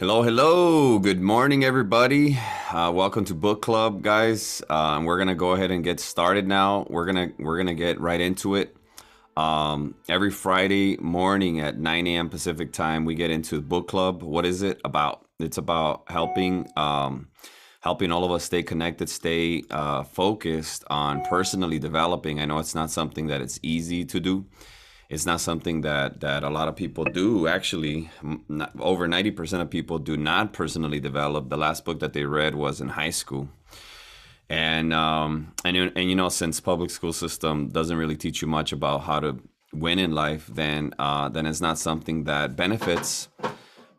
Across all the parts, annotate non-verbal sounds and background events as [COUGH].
Hello, hello. Good morning, everybody. Uh, welcome to book club, guys. Um, we're gonna go ahead and get started now. We're gonna we're gonna get right into it. Um, every Friday morning at 9 a.m. Pacific time, we get into book club. What is it about? It's about helping um, helping all of us stay connected, stay uh, focused on personally developing. I know it's not something that it's easy to do. It's not something that that a lot of people do. Actually not, over 90% of people do not personally develop. The last book that they read was in high school. And um and, and you know since public school system doesn't really teach you much about how to win in life then uh then it's not something that benefits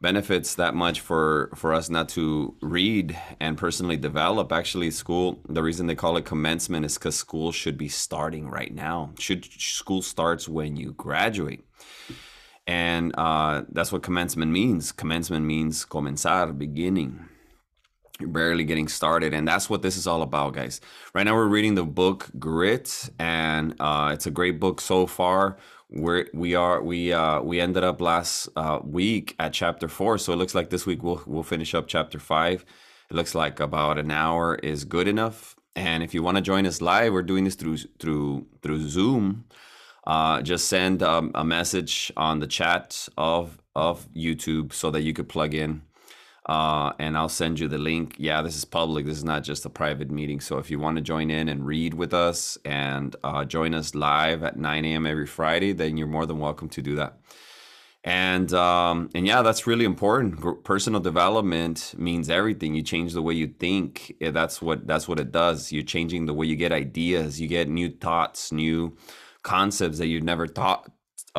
benefits that much for for us not to read and personally develop. Actually school the reason they call it commencement is because school should be starting right now. Should school starts when you graduate. And uh, that's what commencement means. Commencement means comenzar beginning. You're barely getting started. And that's what this is all about guys. Right now we're reading the book grit and uh, it's a great book so far we're we are we uh we ended up last uh week at chapter four. So it looks like this week we'll we'll finish up chapter five. It looks like about an hour is good enough. And if you want to join us live we're doing this through through through zoom. Uh just send um, a message on the chat of of youtube so that you could plug in uh, and I'll send you the link. Yeah, this is public. This is not just a private meeting. So if you want to join in and read with us and uh, join us live at 9 a.m. every Friday, then you're more than welcome to do that. And um, and yeah, that's really important. Personal development means everything. You change the way you think. That's what that's what it does. You're changing the way you get ideas. You get new thoughts, new concepts that you've never thought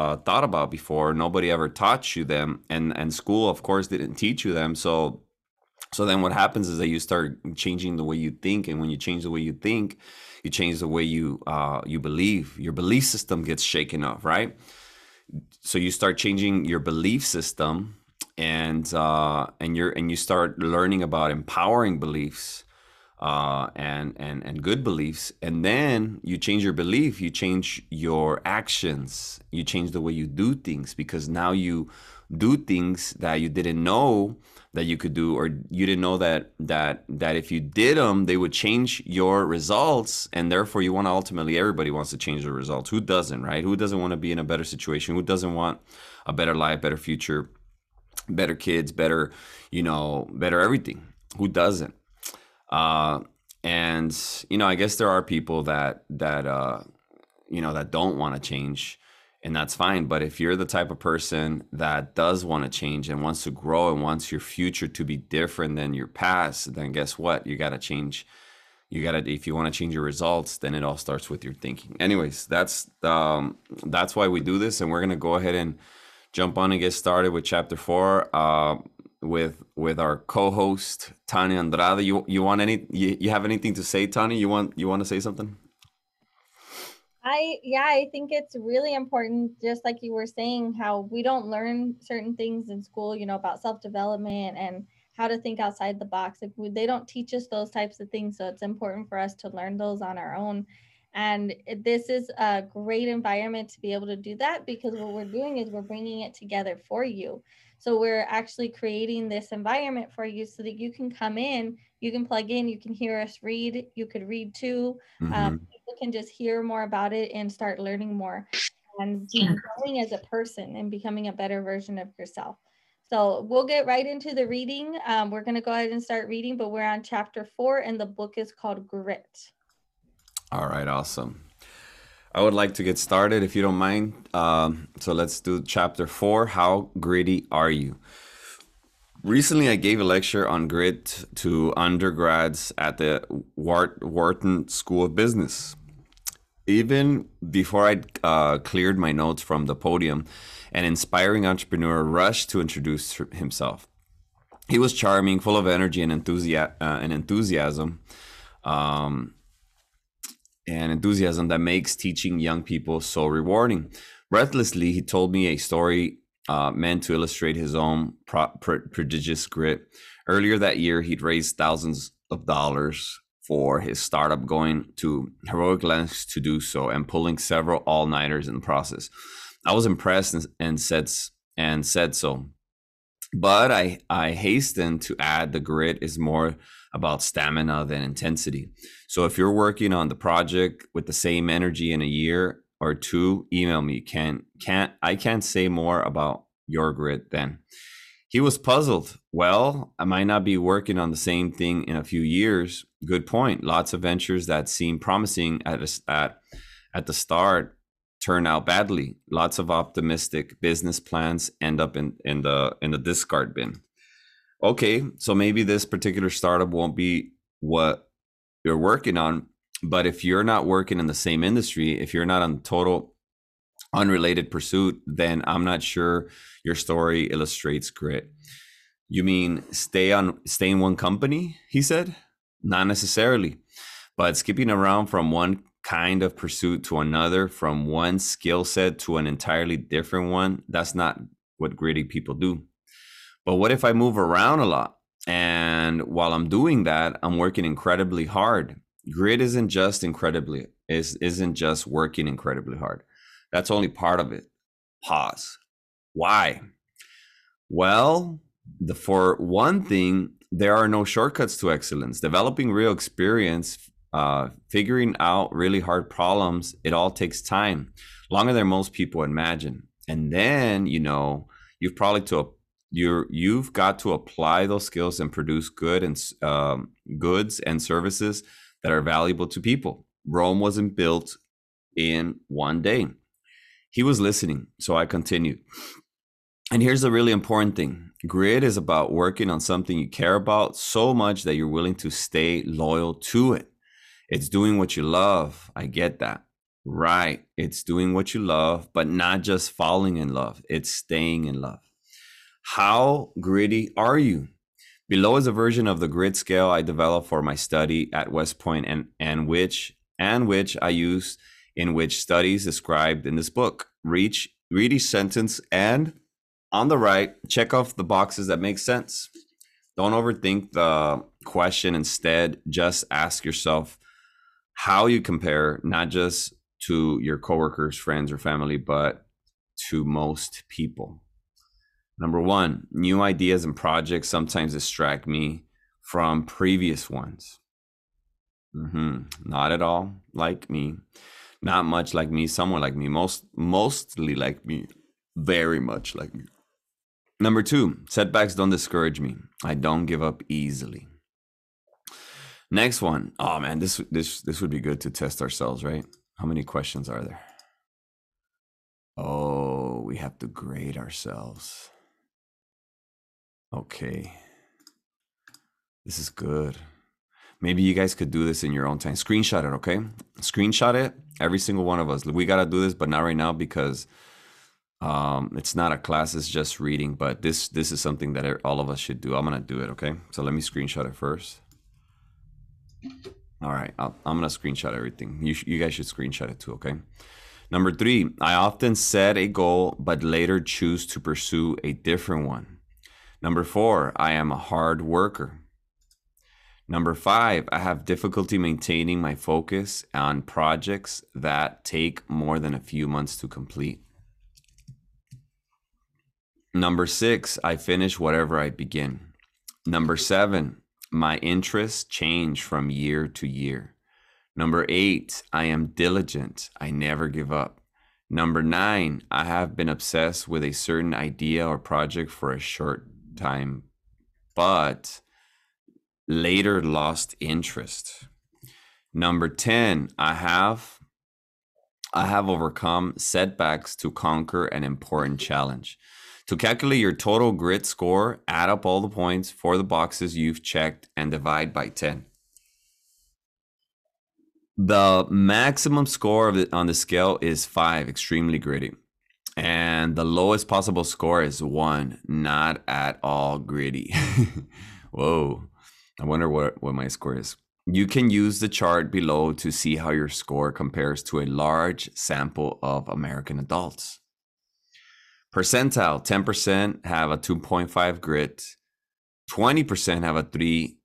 uh, thought about before. Nobody ever taught you them, and and school, of course, didn't teach you them. So so then what happens is that you start changing the way you think, and when you change the way you think, you change the way you uh, you believe. Your belief system gets shaken up, right? So you start changing your belief system, and uh, and you're and you start learning about empowering beliefs uh, and and and good beliefs, and then you change your belief, you change your actions, you change the way you do things because now you do things that you didn't know that you could do or you didn't know that that that if you did them they would change your results. And therefore you want to ultimately everybody wants to change the results. Who doesn't right? Who doesn't want to be in a better situation? Who doesn't want a better life better future better kids better you know better everything? Who doesn't uh, and you know, I guess there are people that that uh, you know that don't want to change, and that's fine. But if you're the type of person that does want to change and wants to grow and wants your future to be different than your past, then guess what? You got to change. You got to if you want to change your results, then it all starts with your thinking. Anyways, that's um, that's why we do this, and we're gonna go ahead and jump on and get started with chapter four. Uh, with with our co-host Tanya Andrade. You you want any you, you have anything to say, Tanya? You want you want to say something? I yeah, I think it's really important, just like you were saying, how we don't learn certain things in school, you know, about self-development and how to think outside the box. If we, they don't teach us those types of things, so it's important for us to learn those on our own. And this is a great environment to be able to do that because what we're doing is we're bringing it together for you. So we're actually creating this environment for you so that you can come in, you can plug in, you can hear us read, you could read too. Um, mm-hmm. Um, people can just hear more about it and start learning more and growing as a person and becoming a better version of yourself. So we'll get right into the reading. Um, we're going to go ahead and start reading, but we're on chapter four, and the book is called Grit. All right, awesome. I would like to get started if you don't mind. Um, so let's do chapter four How gritty are you? Recently, I gave a lecture on grit to undergrads at the Wharton School of Business. Even before I uh, cleared my notes from the podium, an inspiring entrepreneur rushed to introduce himself. He was charming, full of energy and, uh, and enthusiasm. Um, and enthusiasm that makes teaching young people so rewarding. Breathlessly, he told me a story uh, meant to illustrate his own pro- prodigious grit. Earlier that year, he'd raised thousands of dollars for his startup, going to heroic lengths to do so, and pulling several all nighters in the process. I was impressed and, and said and said so. But I I hasten to add the grit is more about stamina than intensity. So if you're working on the project with the same energy in a year or two, email me. Can can't I can't say more about your grit then. He was puzzled. Well, I might not be working on the same thing in a few years. Good point. Lots of ventures that seem promising at a, at at the start turn out badly. Lots of optimistic business plans end up in, in the in the discard bin. Okay, so maybe this particular startup won't be what you're working on, but if you're not working in the same industry, if you're not on total unrelated pursuit, then I'm not sure your story illustrates grit. You mean stay on stay in one company? He said. Not necessarily, but skipping around from one kind of pursuit to another, from one skill set to an entirely different one, that's not what gritty people do. But what if I move around a lot? And while I'm doing that, I'm working incredibly hard. Grit isn't just incredibly, is isn't just working incredibly hard. That's only part of it. Pause. Why? Well, the, for one thing, there are no shortcuts to excellence. Developing real experience, uh, figuring out really hard problems, it all takes time, longer than most people imagine. And then, you know, you've probably to you're you've got to apply those skills and produce good and um, goods and services that are valuable to people. Rome wasn't built in one day. He was listening, so I continued. And here's the really important thing grit is about working on something you care about so much that you're willing to stay loyal to it. It's doing what you love. I get that. Right. It's doing what you love, but not just falling in love, it's staying in love. How gritty are you? Below is a version of the grit scale I developed for my study at West Point and, and which and which I use in which studies described in this book. Reach, read each sentence, and on the right, check off the boxes that make sense. Don't overthink the question. Instead, just ask yourself how you compare, not just to your coworkers, friends, or family, but to most people. Number one, new ideas and projects sometimes distract me from previous ones. Mm-hmm. Not at all like me not much like me, someone like me, most mostly like me, very much like me. Number two, setbacks don't discourage me. I don't give up easily. Next one. Oh man, this this this would be good to test ourselves, right? How many questions are there? Oh, we have to grade ourselves. Okay. This is good. Maybe you guys could do this in your own time. Screenshot it, okay? Screenshot it. Every single one of us. We gotta do this, but not right now because um, it's not a class. It's just reading. But this this is something that all of us should do. I'm gonna do it, okay? So let me screenshot it first. All right, i am gonna screenshot everything. You you guys should screenshot it too, okay? Number three, I often set a goal, but later choose to pursue a different one. Number four, I am a hard worker. Number five, I have difficulty maintaining my focus on projects that take more than a few months to complete. Number six, I finish whatever I begin. Number seven, my interests change from year to year. Number eight, I am diligent. I never give up. Number nine, I have been obsessed with a certain idea or project for a short time, but later lost interest. Number 10, I have I have overcome setbacks to conquer an important challenge. To calculate your total grit score, add up all the points for the boxes you've checked and divide by 10. The maximum score the, on the scale is 5, extremely gritty. And the lowest possible score is 1, not at all gritty. [LAUGHS] Whoa. I wonder what, what my score is. You can use the chart below to see how your score compares to a large sample of American adults. Percentile 10% have a 2.5 grit, 20% have a 3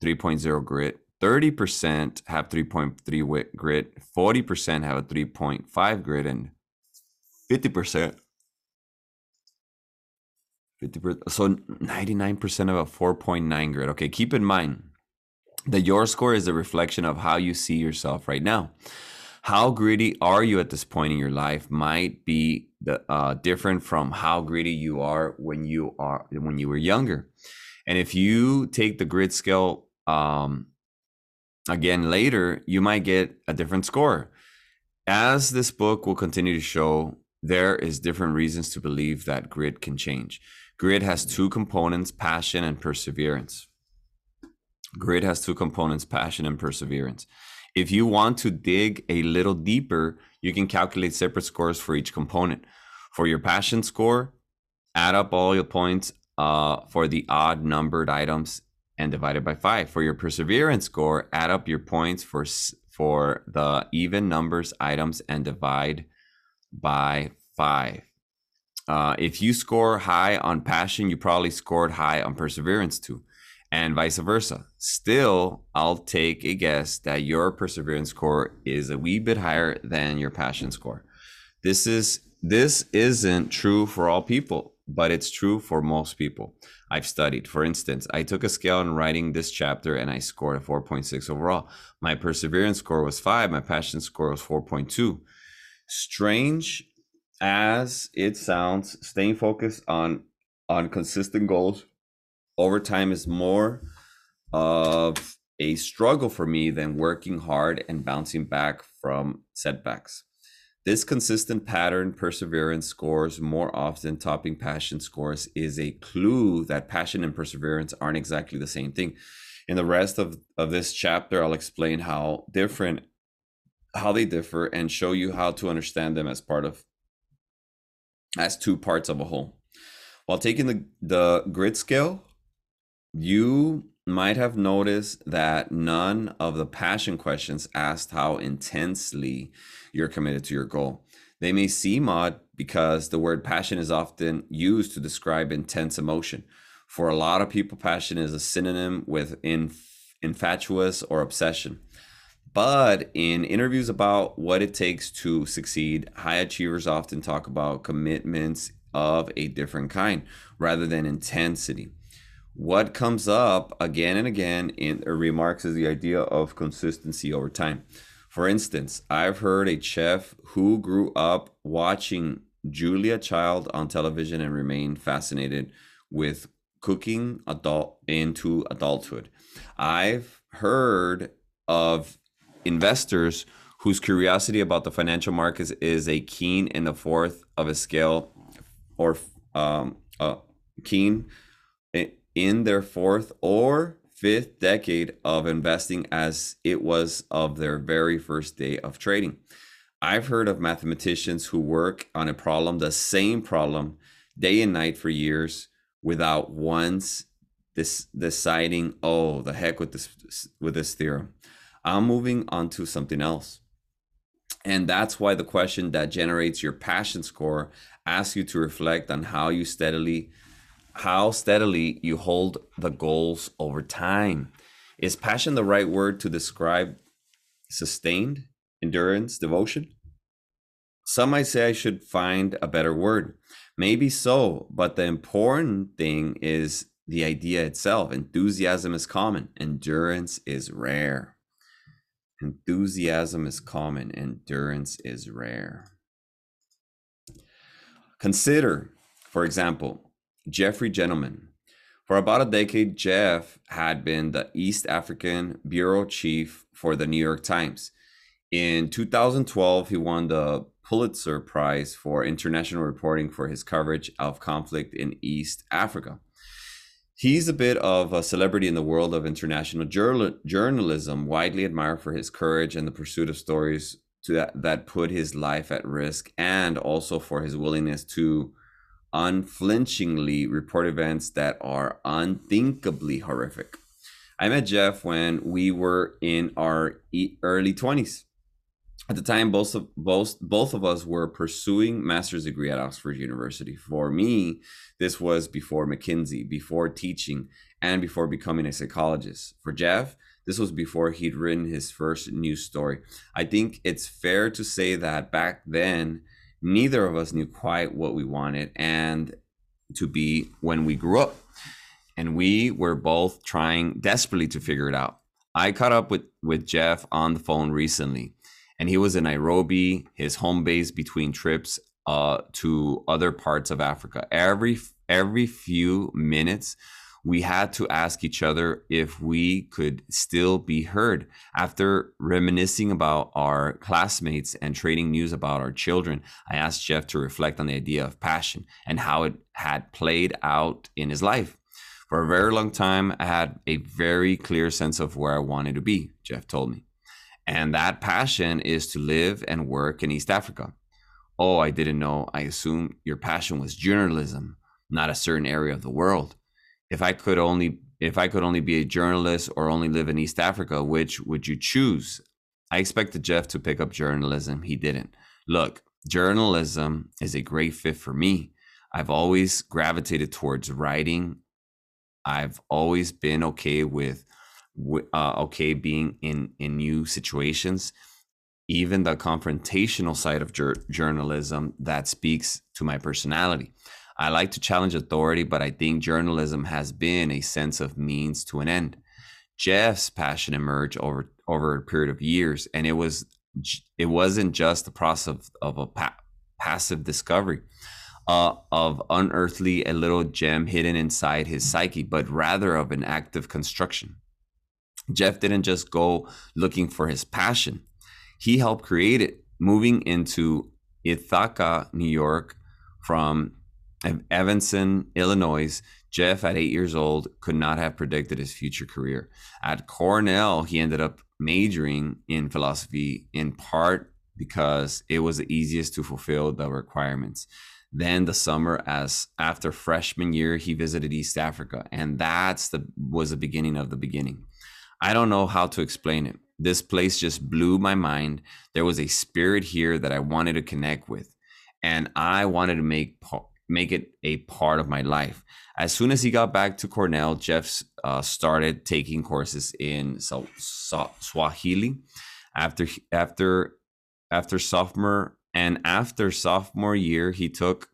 3.0 grit, 30% have 3.3 grit, 40% have a 3.5 grit, and 50% 50%. So 99% of a 4.9 grit. Okay, keep in mind that your score is a reflection of how you see yourself right now. How greedy are you at this point in your life might be the uh, different from how greedy you are when you are when you were younger. And if you take the grit scale um, again later, you might get a different score. As this book will continue to show, there is different reasons to believe that grit can change. Grit has two components passion and perseverance. Grit has two components passion and perseverance. If you want to dig a little deeper, you can calculate separate scores for each component. For your passion score, add up all your points uh, for the odd numbered items and divide it by five. For your perseverance score, add up your points for for the even numbers items and divide by five. Uh, if you score high on passion, you probably scored high on perseverance too, and vice versa. Still, I'll take a guess that your perseverance score is a wee bit higher than your passion score. This is this isn't true for all people, but it's true for most people I've studied. For instance, I took a scale in writing this chapter and I scored a 4.6 overall. My perseverance score was 5, my passion score was 4.2. Strange as it sounds, staying focused on on consistent goals over time is more of a struggle for me than working hard and bouncing back from setbacks. This consistent pattern, perseverance scores more often topping passion scores, is a clue that passion and perseverance aren't exactly the same thing. In the rest of, of this chapter, I'll explain how different how they differ and show you how to understand them as part of as two parts of a whole. While taking the, the grit scale, you might have noticed that none of the passion questions asked how intensely you're committed to your goal. They may seem odd because the word passion is often used to describe intense emotion. For a lot of people, passion is a synonym with inf- infatuous or obsession. But in interviews about what it takes to succeed, high achievers often talk about commitments of a different kind rather than intensity. What comes up again and again in remarks is the idea of consistency over time. For instance, I've heard a chef who grew up watching Julia Child on television and remained fascinated with cooking adult into adulthood. I've heard of investors whose curiosity about the financial markets is a keen in the fourth of a scale or um, uh, keen in their fourth or fifth decade of investing as it was of their very first day of trading. I've heard of mathematicians who work on a problem, the same problem, day and night for years without once this deciding, oh, the heck with this with this theorem. I'm moving on to something else. And that's why the question that generates your passion score asks you to reflect on how you steadily how steadily you hold the goals over time. Is passion the right word to describe sustained endurance, devotion? Some might say I should find a better word. Maybe so, but the important thing is the idea itself. Enthusiasm is common, endurance is rare. Enthusiasm is common, endurance is rare. Consider, for example, Jeffrey Gettleman. For about a decade, Jeff had been the East African bureau chief for the New York Times. In 2012, he won the Pulitzer Prize for international reporting for his coverage of conflict in East Africa he's a bit of a celebrity in the world of international journal- journalism, widely admired for his courage and the pursuit of stories to that, that put his life at risk, and also for his willingness to unflinchingly report events that are unthinkably horrific. I met Jeff when we were in our early 20s. At the time, both of both both of us were pursuing master's degree at Oxford University. For me, this was before McKinsey, before teaching, and before becoming a psychologist. For Jeff, this was before he'd written his first news story. I think it's fair to say that back then, neither of us knew quite what we wanted and to be when we grew up. And we were both trying desperately to figure it out. I caught up with, with Jeff on the phone recently, and he was in Nairobi, his home base between trips uh, to other parts of Africa. Every every few minutes, we had to ask each other if we could still be heard. After reminiscing about our classmates and trading news about our children, I asked Jeff to reflect on the idea of passion and how it had played out in his life. For a very long time, I had a very clear sense of where I wanted to be, Jeff told me. And that passion is to live and work in East Africa. Oh, I didn't know. I assumed your passion was journalism, not a certain area of the world if I could only if I could only be a journalist or only live in East Africa, which would you choose? I expected Jeff to pick up journalism. He didn't. Look, journalism is a great fit for me. I've always gravitated towards writing. I've always been okay with uh, okay being in in new situations. Even the confrontational side of jur- journalism that speaks to my personality. I like to challenge authority, but I think journalism has been a sense of means to an end. Jeff's passion emerged over over a period of years, and it was it wasn't just the process of, of a pa- passive discovery uh, of unearthly a little gem hidden inside his psyche, but rather of an active construction. Jeff didn't just go looking for his passion; he helped create it, moving into Ithaca, New York, from Evanston, Illinois, Jeff, at eight years old, could not have predicted his future career. At Cornell, he ended up majoring in philosophy in part because it was the easiest to fulfill the requirements. Then the summer as after freshman year, he visited East Africa, and that's the was the beginning of the beginning. I don't know how to explain it. This place just blew my mind. There was a spirit here that I wanted to connect with, and I wanted to make make it a part of my life. As soon as he got back to Cornell, Jeff uh, started taking courses in Swahili. After after after sophomore and after sophomore year, he took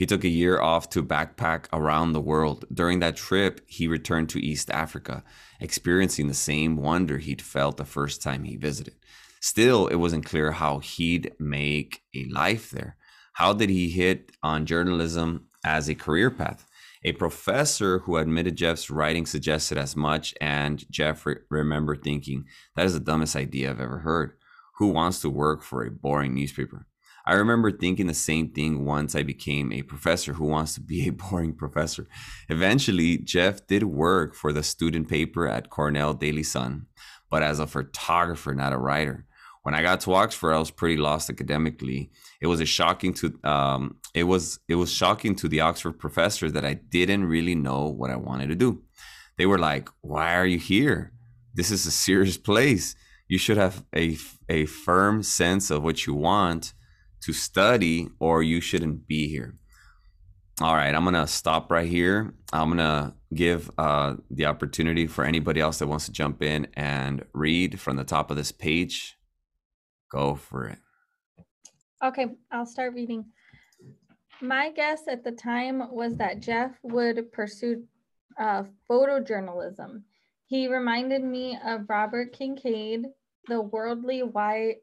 he took a year off to backpack around the world. During that trip, he returned to East Africa, experiencing the same wonder he'd felt the first time he visited. Still, it wasn't clear how he'd make a life there. How did he hit on journalism as a career path? A professor who admitted Jeff's writing suggested as much, and Jeff re- remembered thinking, that is the dumbest idea I've ever heard. Who wants to work for a boring newspaper? I remember thinking the same thing once I became a professor who wants to be a boring professor. Eventually, Jeff did work for the student paper at Cornell Daily Sun, but as a photographer, not a writer when I got to Oxford, I was pretty lost academically. It was a shocking to um, it was it was shocking to the Oxford professors that I didn't really know what I wanted to do. They were like, "Why are you here? This is a serious [LAUGHS] place. You should have a a firm sense of what you want to study, or you shouldn't be here." All right, I'm gonna stop right here. I'm gonna give uh, the opportunity for anybody else that wants to jump in and read from the top of this page Go for it. Okay, I'll start reading. My guess at the time was that Jeff would pursue uh, photojournalism. He reminded me of Robert Kincaid, the worldly wise,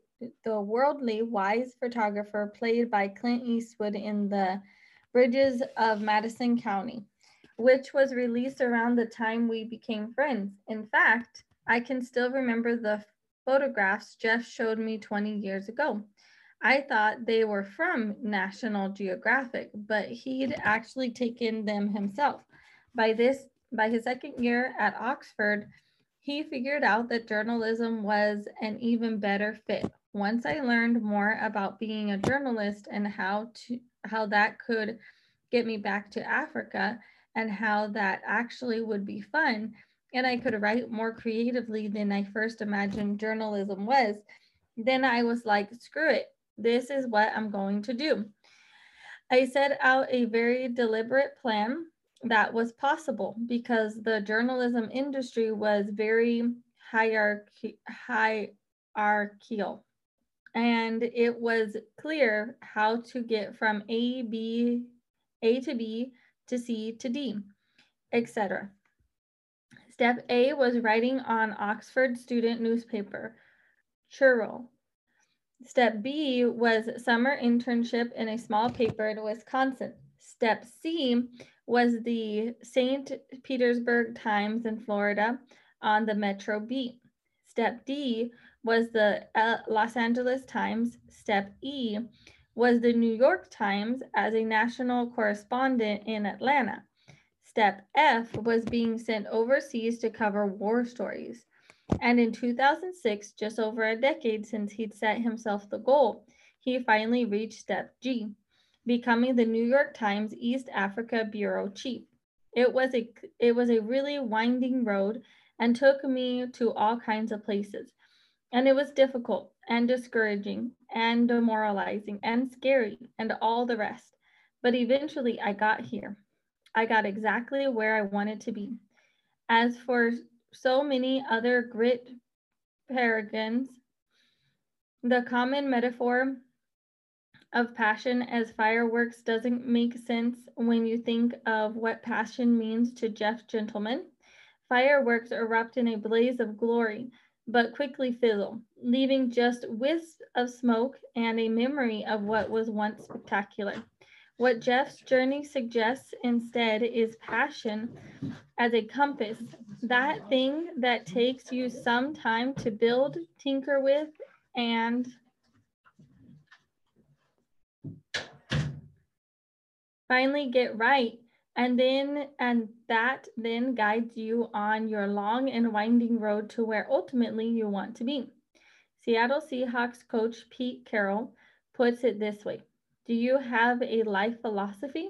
the worldly wise photographer played by Clint Eastwood in the Bridges of Madison County, which was released around the time we became friends. In fact, I can still remember the photographs Jeff showed me 20 years ago. I thought they were from National Geographic, but he'd actually taken them himself. By this by his second year at Oxford, he figured out that journalism was an even better fit. Once I learned more about being a journalist and how to how that could get me back to Africa and how that actually would be fun, and I could write more creatively than I first imagined journalism was, then I was like, screw it. This is what I'm going to do. I set out a very deliberate plan. that was possible because the journalism industry was very hierarchy, hierarchical and it was clear how to get from A, B, A to B to C to D, etc. Step A was writing on Oxford student newspaper, Cherwell. Step B was summer internship in a small paper in Wisconsin. Step C was the St. Petersburg Times in Florida on the Metro beat. Step D was the uh, Los Angeles Times. Step E was the New York Times as a national correspondent in Atlanta. Step F was being sent overseas to cover war stories. And in 2006, just over a decade since he'd set himself the goal, he finally reached step G, becoming the New York Times East Africa Bureau chief. It was a it was a really winding road and took me to all kinds of places. And it was difficult and discouraging and demoralizing and scary and all the rest. But eventually I got here. I got exactly where I wanted to be. As for so many other grit paragons, the common metaphor of passion as fireworks doesn't make sense when you think of what passion means to Jeff Gettleman. Fireworks erupt in a blaze of glory, but quickly fizzle, leaving just wisps of smoke and a memory of what was once spectacular. What Jeff's journey suggests instead is passion as a compass, that thing that takes you some time to build, tinker with, and finally get right and then and that then guides you on your long and winding road to where ultimately you want to be. Seattle Seahawks coach Pete Carroll puts it this way. Do you have a life philosophy?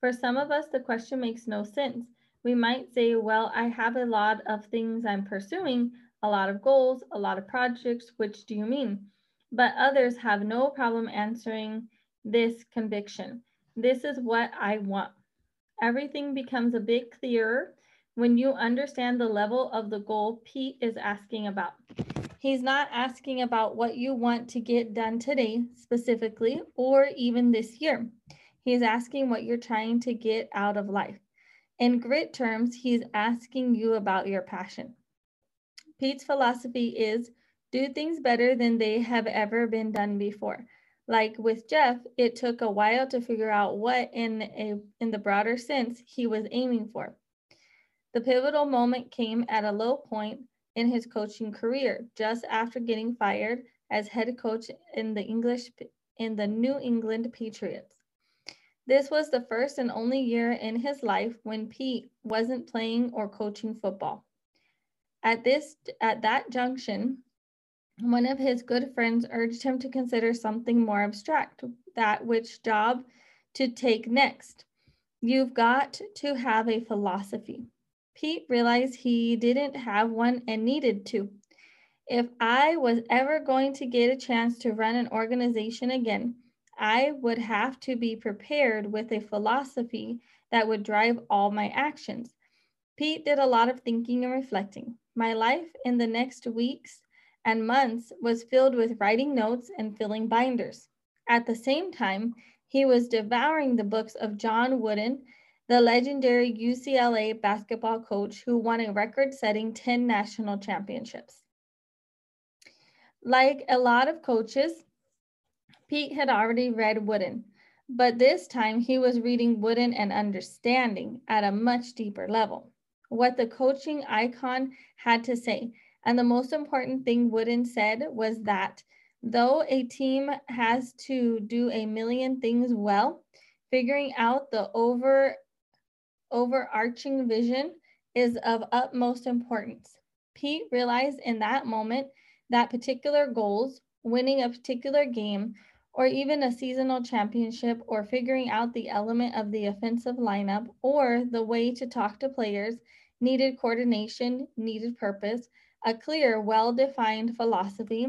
For some of us, the question makes no sense. We might say, well, I have a lot of things I'm pursuing, a lot of goals, a lot of projects. Which do you mean? But others have no problem answering this conviction. This is what I want everything becomes a bit clearer when you understand the level of the goal Pete is asking about. He's not asking about what you want to get done today specifically or even this year. He's asking what you're trying to get out of life. In grit terms, he's asking you about your passion. Pete's philosophy is do things better than they have ever been done before. Like with Jeff, it took a while to figure out what in a in the broader sense he was aiming for. The pivotal moment came at a low point in his coaching career, just after getting fired as head coach in the English in the New England Patriots. This was the first and only year in his life when Pete wasn't playing or coaching football. At this at that junction, one of his good friends urged him to consider something more abstract, that which job to take next. You've got to have a philosophy. Pete realized he didn't have one and needed to. If I was ever going to get a chance to run an organization again, I would have to be prepared with a philosophy that would drive all my actions. Pete did a lot of thinking and reflecting. My life in the next weeks and months was filled with writing notes and filling binders. At the same time, he was devouring the books of John Wooden, the legendary UCLA basketball coach who won a record setting 10 national championships. Like a lot of coaches, Pete had already read Wooden, but this time he was reading Wooden and understanding at a much deeper level what the coaching icon had to say and the most important thing Wooden said was that though a team has to do a million things well, figuring out the over overarching vision is of utmost importance. Pete realized in that moment that particular goals, winning a particular game, or even a seasonal championship, or figuring out the element of the offensive lineup, or the way to talk to players, needed coordination, needed purpose, a clear, well-defined philosophy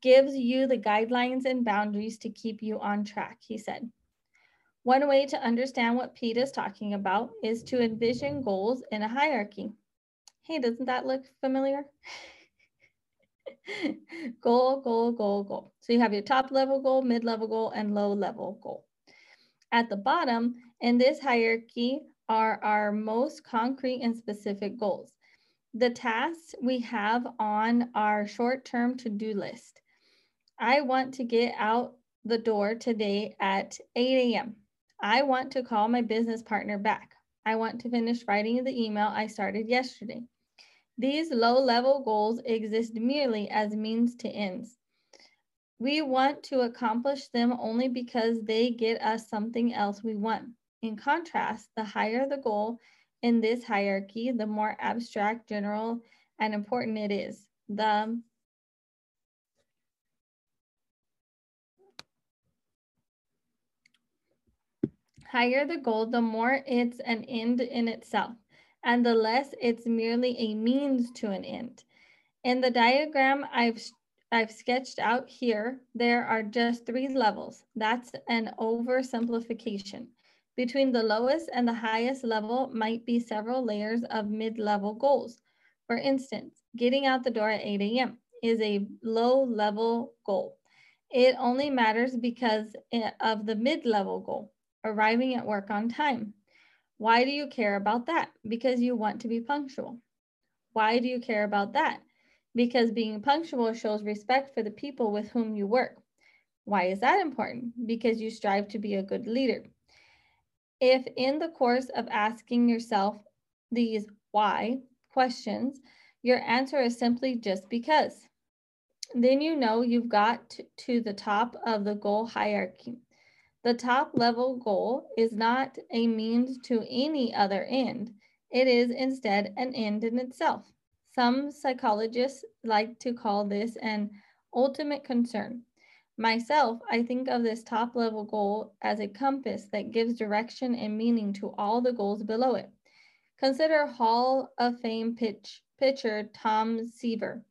gives you the guidelines and boundaries to keep you on track, he said. One way to understand what Pete is talking about is to envision goals in a hierarchy. Hey, doesn't that look familiar? [LAUGHS] goal, goal, goal, goal. So you have your top level goal, mid level goal, and low level goal. At the bottom in this hierarchy are our most concrete and specific goals. The tasks we have on our short term to do list. I want to get out the door today at 8 a.m. I want to call my business partner back. I want to finish writing the email I started yesterday. These low level goals exist merely as means to ends. We want to accomplish them only because they get us something else we want. In contrast, the higher the goal in this hierarchy, the more abstract, general, and important it is. The higher the goal, the more it's an end in itself and the less it's merely a means to an end. In the diagram I've, I've sketched out here, there are just three levels. That's an oversimplification. Between the lowest and the highest level might be several layers of mid-level goals. For instance, getting out the door at 8 a.m. is a low-level goal. It only matters because of the mid-level goal, arriving at work on time. Why do you care about that? Because you want to be punctual. Why do you care about that? Because being punctual shows respect for the people with whom you work. Why is that important? Because you strive to be a good leader. If in the course of asking yourself these why questions, your answer is simply just because, then you know you've got to the top of the goal hierarchy. The top level goal is not a means to any other end. It is instead an end in itself. Some psychologists like to call this an ultimate concern. Myself, I think of this top level goal as a compass that gives direction and meaning to all the goals below it. Consider Hall of Fame pitch, pitcher Tom Seaver.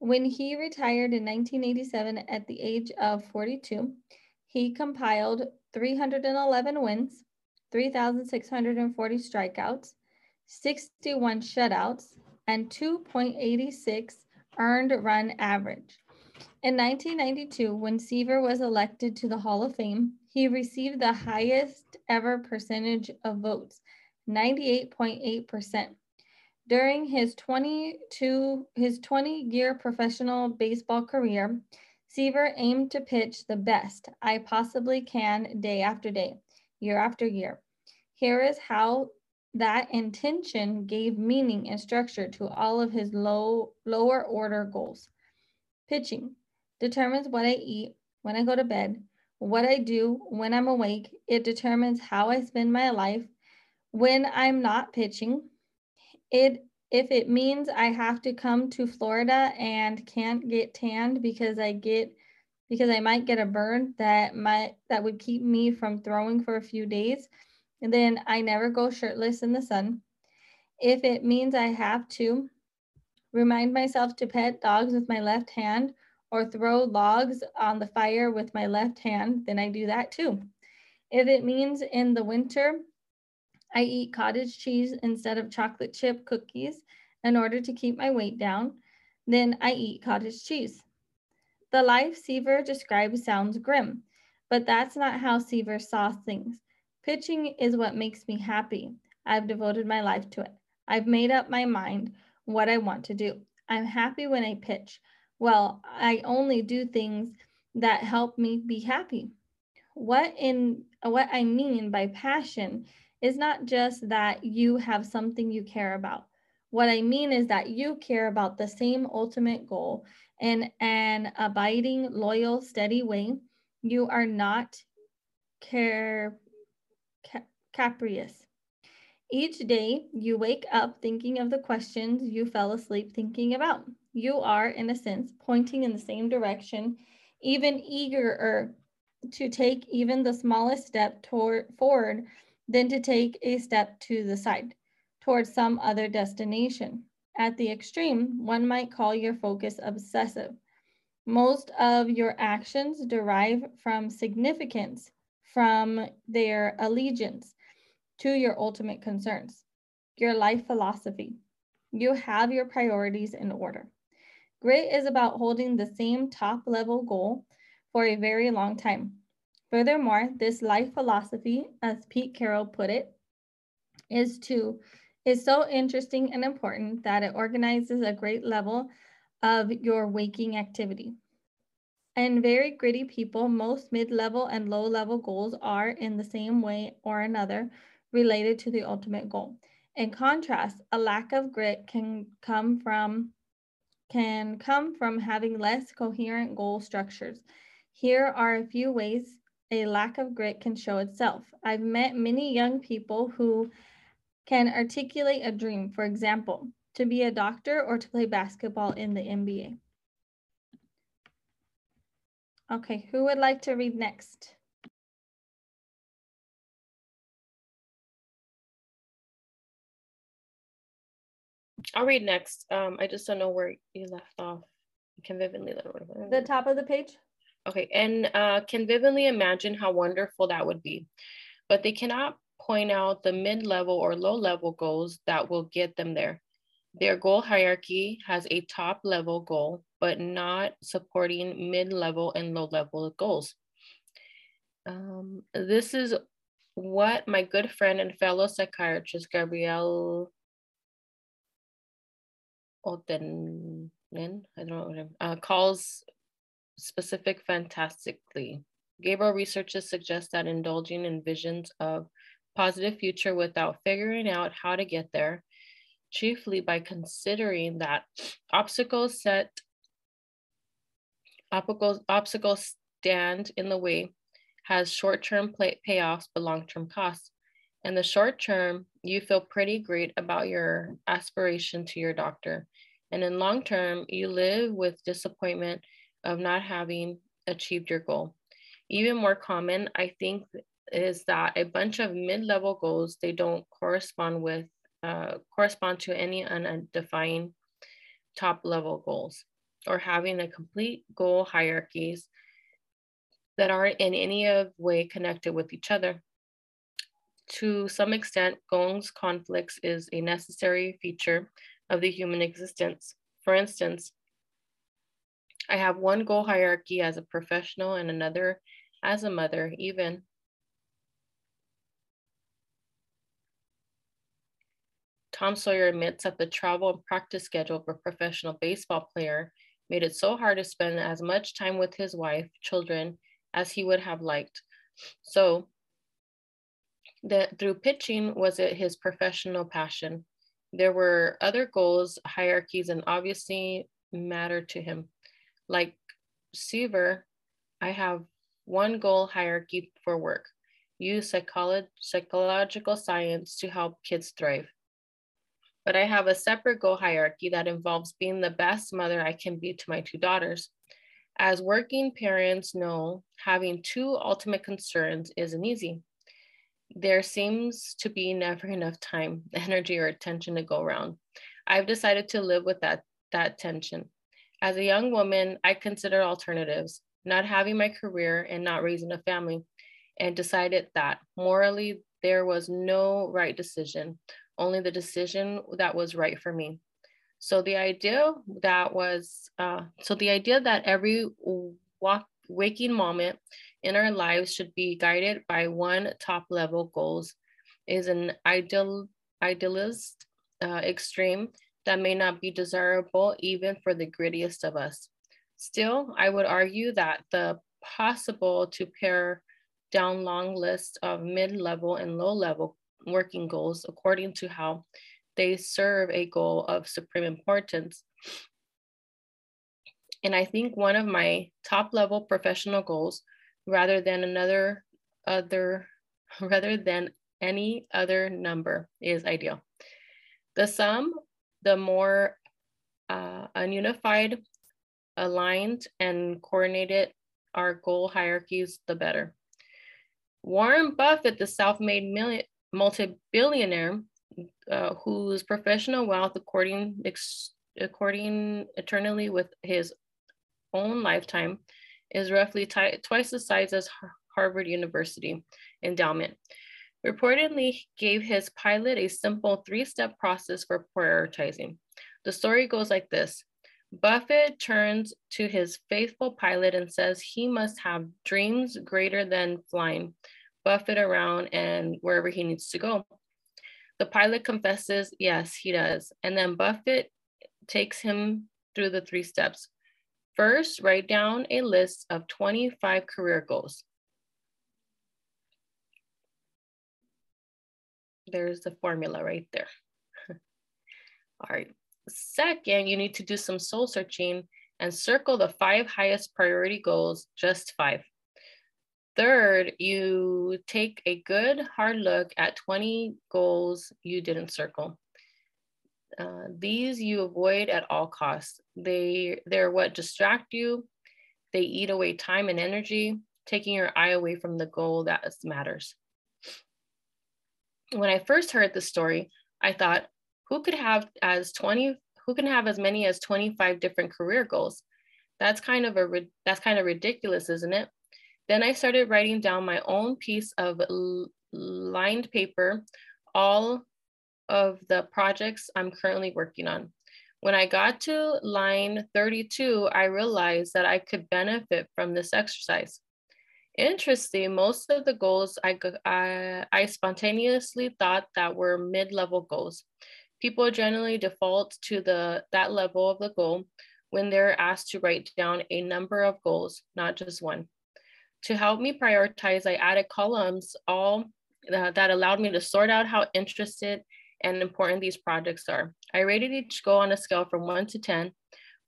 When he retired in 1987 at the age of 42, he compiled 311 wins, 3,640 strikeouts, 61 shutouts, and 2.86 earned run average. In 1992, when Seaver was elected to the Hall of Fame, he received the highest ever percentage of votes, 98.8%. During his 22 his 20 year professional baseball career, Seaver aimed to pitch the best I possibly can day after day, year after year. Here is how that intention gave meaning and structure to all of his low lower order goals. Pitching determines what I eat when I go to bed, what I do when I'm awake. It determines how I spend my life when I'm not pitching. It if it means I have to come to Florida and can't get tanned because I get because I might get a burn that might that would keep me from throwing for a few days, and then I never go shirtless in the sun. If it means I have to remind myself to pet dogs with my left hand or throw logs on the fire with my left hand, then I do that too. If it means in the winter I eat cottage cheese instead of chocolate chip cookies in order to keep my weight down. Then I eat cottage cheese. The life Seaver describes sounds grim, but that's not how Seaver saw things. Pitching is what makes me happy. I've devoted my life to it. I've made up my mind what I want to do. I'm happy when I pitch. Well, I only do things that help me be happy. What in what I mean by passion is not just that you have something you care about. What I mean is that you care about the same ultimate goal in an abiding, loyal, steady way. You are not care, ca- capricious. Each day, you wake up thinking of the questions you fell asleep thinking about. You are, in a sense, pointing in the same direction, even eager to take even the smallest step toward forward than to take a step to the side towards some other destination. At the extreme, one might call your focus obsessive. Most of your actions derive from significance from their allegiance to your ultimate concerns, your life philosophy. You have your priorities in order. Grit is about holding the same top level goal for a very long time. Furthermore, this life philosophy, as Pete Carroll put it, is to is so interesting and important that it organizes a great level of your waking activity. And very gritty people, most mid-level and low-level goals are in the same way or another related to the ultimate goal. In contrast, a lack of grit can come from can come from having less coherent goal structures. Here are a few ways a lack of grit can show itself. I've met many young people who can articulate a dream, for example, to be a doctor or to play basketball in the NBA. Okay, who would like to read next? I'll read next. Um, I just don't know where you left off. can vividly the top of the page. Okay, and uh, can vividly imagine how wonderful that would be, but they cannot point out the mid-level or low-level goals that will get them there. Their goal hierarchy has a top-level goal, but not supporting mid-level and low-level goals. Um, this is what my good friend and fellow psychiatrist Gabrielle Oten, I don't know, uh, calls specific fantastically. Gabriel researchers suggest that indulging in visions of positive future without figuring out how to get there, chiefly by considering that obstacles set obstacles, obstacles stand in the way has short-term payoffs but long-term costs. In the short term, you feel pretty great about your aspiration to your doctor. And in long term, you live with disappointment of not having achieved your goal. Even more common, I think, is that a bunch of mid-level goals they don't correspond with uh, correspond to any undefined top-level goals, or having a complete goal hierarchies that aren't in any of way connected with each other. To some extent, goals conflicts is a necessary feature of the human existence. For instance, I have one goal hierarchy as a professional and another as a mother, even. Tom Seaver admits that the travel and practice schedule of a professional baseball player made it so hard to spend as much time with his wife, children, as he would have liked. So, that through pitching was it his professional passion. There were other goals, hierarchies, and obviously matter to him. Like Seaver, I have one goal hierarchy for work. Use psycholo- psychological science to help kids thrive. But I have a separate goal hierarchy that involves being the best mother I can be to my two daughters. As working parents know, having two ultimate concerns isn't easy. There seems to be never enough time, [LAUGHS] energy, or attention to go around. I've decided to live with that, that tension. As a young woman, I considered alternatives, not having my career and not raising a family, and decided that morally there was no right decision, only the decision that was right for me. So the idea that was, uh, so the idea that every walk, waking moment in our lives should be guided by one top level goals is an ideal, idealist uh, extreme that may not be desirable even for the grittiest of us. Still, I would argue that the possible to pare down long list of mid-level and low-level working goals according to how they serve a goal of supreme importance. And I think one of my top level professional goals, rather than another other, [LAUGHS] rather than any other number is ideal. The sum the more uh, ununified, aligned, and coordinated our goal hierarchies, the better. Warren Buffett, the self-made multi-billionaire, uh, whose professional wealth, according according eternally with his own lifetime, is roughly twice the size as Harvard University endowment. Reportedly gave his pilot a simple three-step process for prioritizing. The story goes like this. Buffett turns to his faithful pilot and says he must have dreams greater than flying Buffett around and wherever he needs to go. The pilot confesses, yes, he does. And then Buffett takes him through the three steps. First, write down a list of 25 career goals. There's the formula right there. [LAUGHS] All right. Second, you need to do some soul searching and circle the five highest priority goals, just five. Third, you take a good hard look at 20 goals you didn't circle. Uh, these you avoid at all costs. They, they're what distract you. They eat away time and energy, taking your eye away from the goal that matters. When I first heard the story, I thought, who could have as 20, who can have as many as 25 different career goals? That's kind of a, that's kind of ridiculous, isn't it? Then I started writing down my own piece of lined paper, all of the projects I'm currently working on. When I got to line 32, I realized that I could benefit from this exercise. Interesting, most of the goals I, I, I spontaneously thought that were mid-level goals. People generally default to the that level of the goal when they're asked to write down a number of goals, not just one. To help me prioritize, I added columns all uh, that allowed me to sort out how interested and important these projects are. I rated each goal on a scale from one to 10,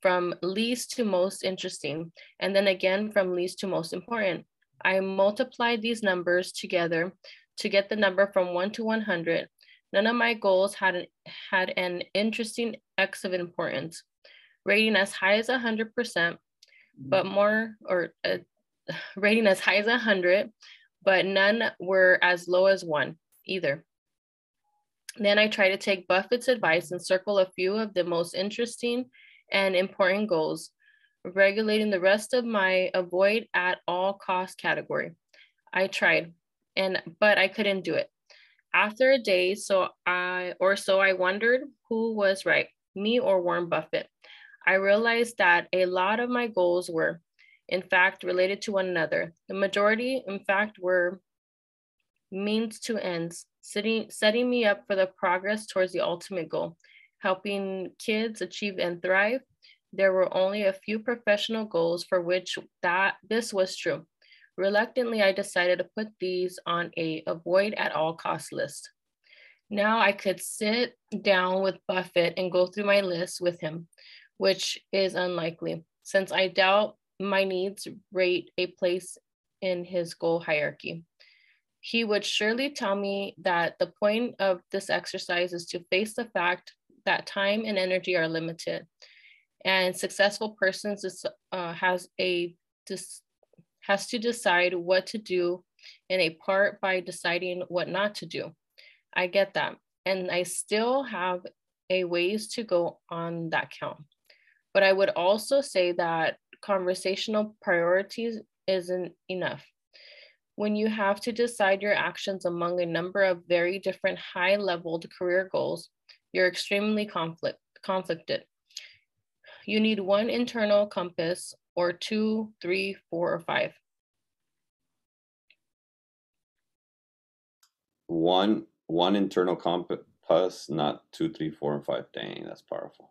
from least to most interesting, and then again from least to most important. I multiplied these numbers together to get the number from one to 100. None of my goals had an, had an interesting X of importance, rating as high as 100%, but more, or uh, [SIGHS] rating as high as 100, but none were as low as one either. Then I try to take Buffett's advice and circle a few of the most interesting and important goals, regulating the rest of my avoid at all cost category. I tried, and but I couldn't do it. After a day so I or so I wondered who was right, me or Warren Buffett. I realized that a lot of my goals were in fact, related to one another. The majority, in fact, were means to ends, setting, setting me up for the progress towards the ultimate goal, helping kids achieve and thrive. There were only a few professional goals for which that this was true. Reluctantly, I decided to put these on a avoid at all cost list. Now I could sit down with Buffett and go through my list with him, which is unlikely since I doubt my needs rate a place in his goal hierarchy. He would surely tell me that the point of this exercise is to face the fact that time and energy are limited, and successful persons is, uh, has a has to decide what to do in a part by deciding what not to do. I get that, and I still have a ways to go on that count. But I would also say that conversational priorities isn't enough. When you have to decide your actions among a number of very different high leveled career goals, you're extremely conflict, conflicted. You need one internal compass or two, three, four, or five. One one internal compass, not two, three, four, and five. Dang, that's powerful.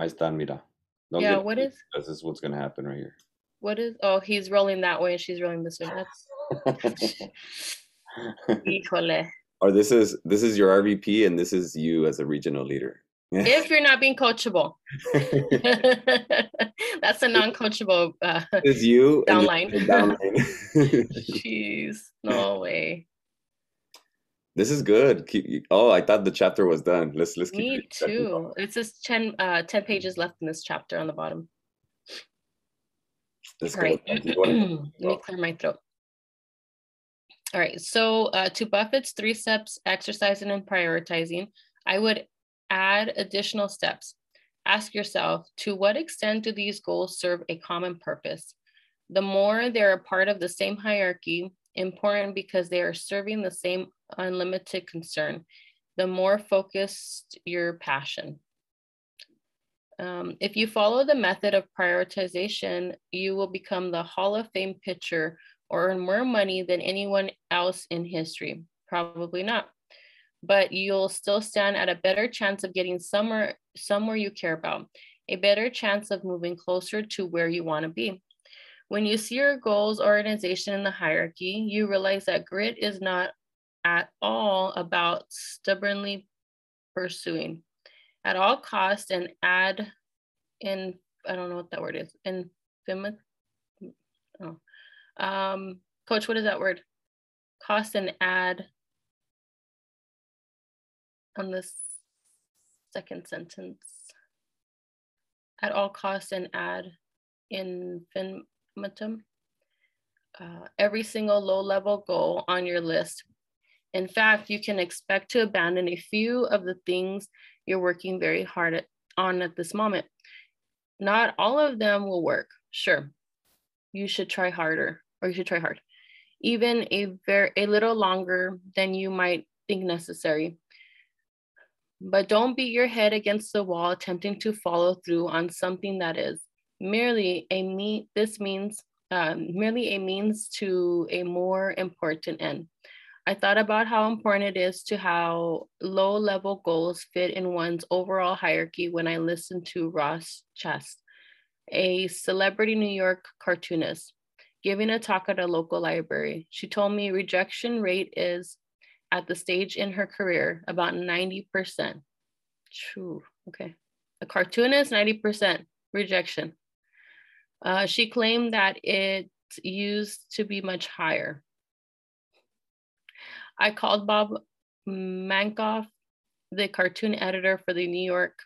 Ahí están, mira. Don't yeah, what is? This is what's going to happen right here. What is? Oh, he's rolling that way and she's rolling this way. That's. [LAUGHS] Or this is this is your RVP and this is you as a regional leader. [LAUGHS] if you're not being coachable, [LAUGHS] that's a non-coachable. Uh, is you downline. downline. Jeez, no way. This is good. Keep, oh, I thought the chapter was done. Let's let's keep. Me too. It's just 10, uh, 10 pages left in this chapter on the bottom. Let's All right. [CLEARS THROAT] Let me clear my throat. All right. So uh, to Buffett's three steps, exercising and prioritizing, I would add additional steps. Ask yourself, to what extent do these goals serve a common purpose? The more they're a part of the same hierarchy, important because they are serving the same unlimited concern, the more focused your passion. Um, if you follow the method of prioritization, you will become the Hall of Fame pitcher or earn more money than anyone else in history. Probably not. But you'll still stand at a better chance of getting somewhere, somewhere you care about, a better chance of moving closer to where you want to be. When you see your goals organization in the hierarchy, you realize that grit is not at all about stubbornly pursuing at all cost and add in I don't know what that word is. Infimous. Oh. Um, coach, what is that word? Cost and add on this second sentence. At all costs and ad infinitum. Uh, every single low level goal on your list. In fact, you can expect to abandon a few of the things you're working very hard at, on at this moment. Not all of them will work. Sure, you should try harder or you should try hard, even a very a little longer than you might think necessary. But don't beat your head against the wall attempting to follow through on something that is merely a mean. This means um, merely a means to a more important end. I thought about how important it is to how low level goals fit in one's overall hierarchy when I listened to Roz Chast, a celebrity New York cartoonist, giving a talk at a local library. She told me rejection rate is at the stage in her career about 90%. True. Okay. A cartoonist, 90% rejection. Uh, she claimed that it used to be much higher. I called Bob Mankoff, the cartoon editor for the New York,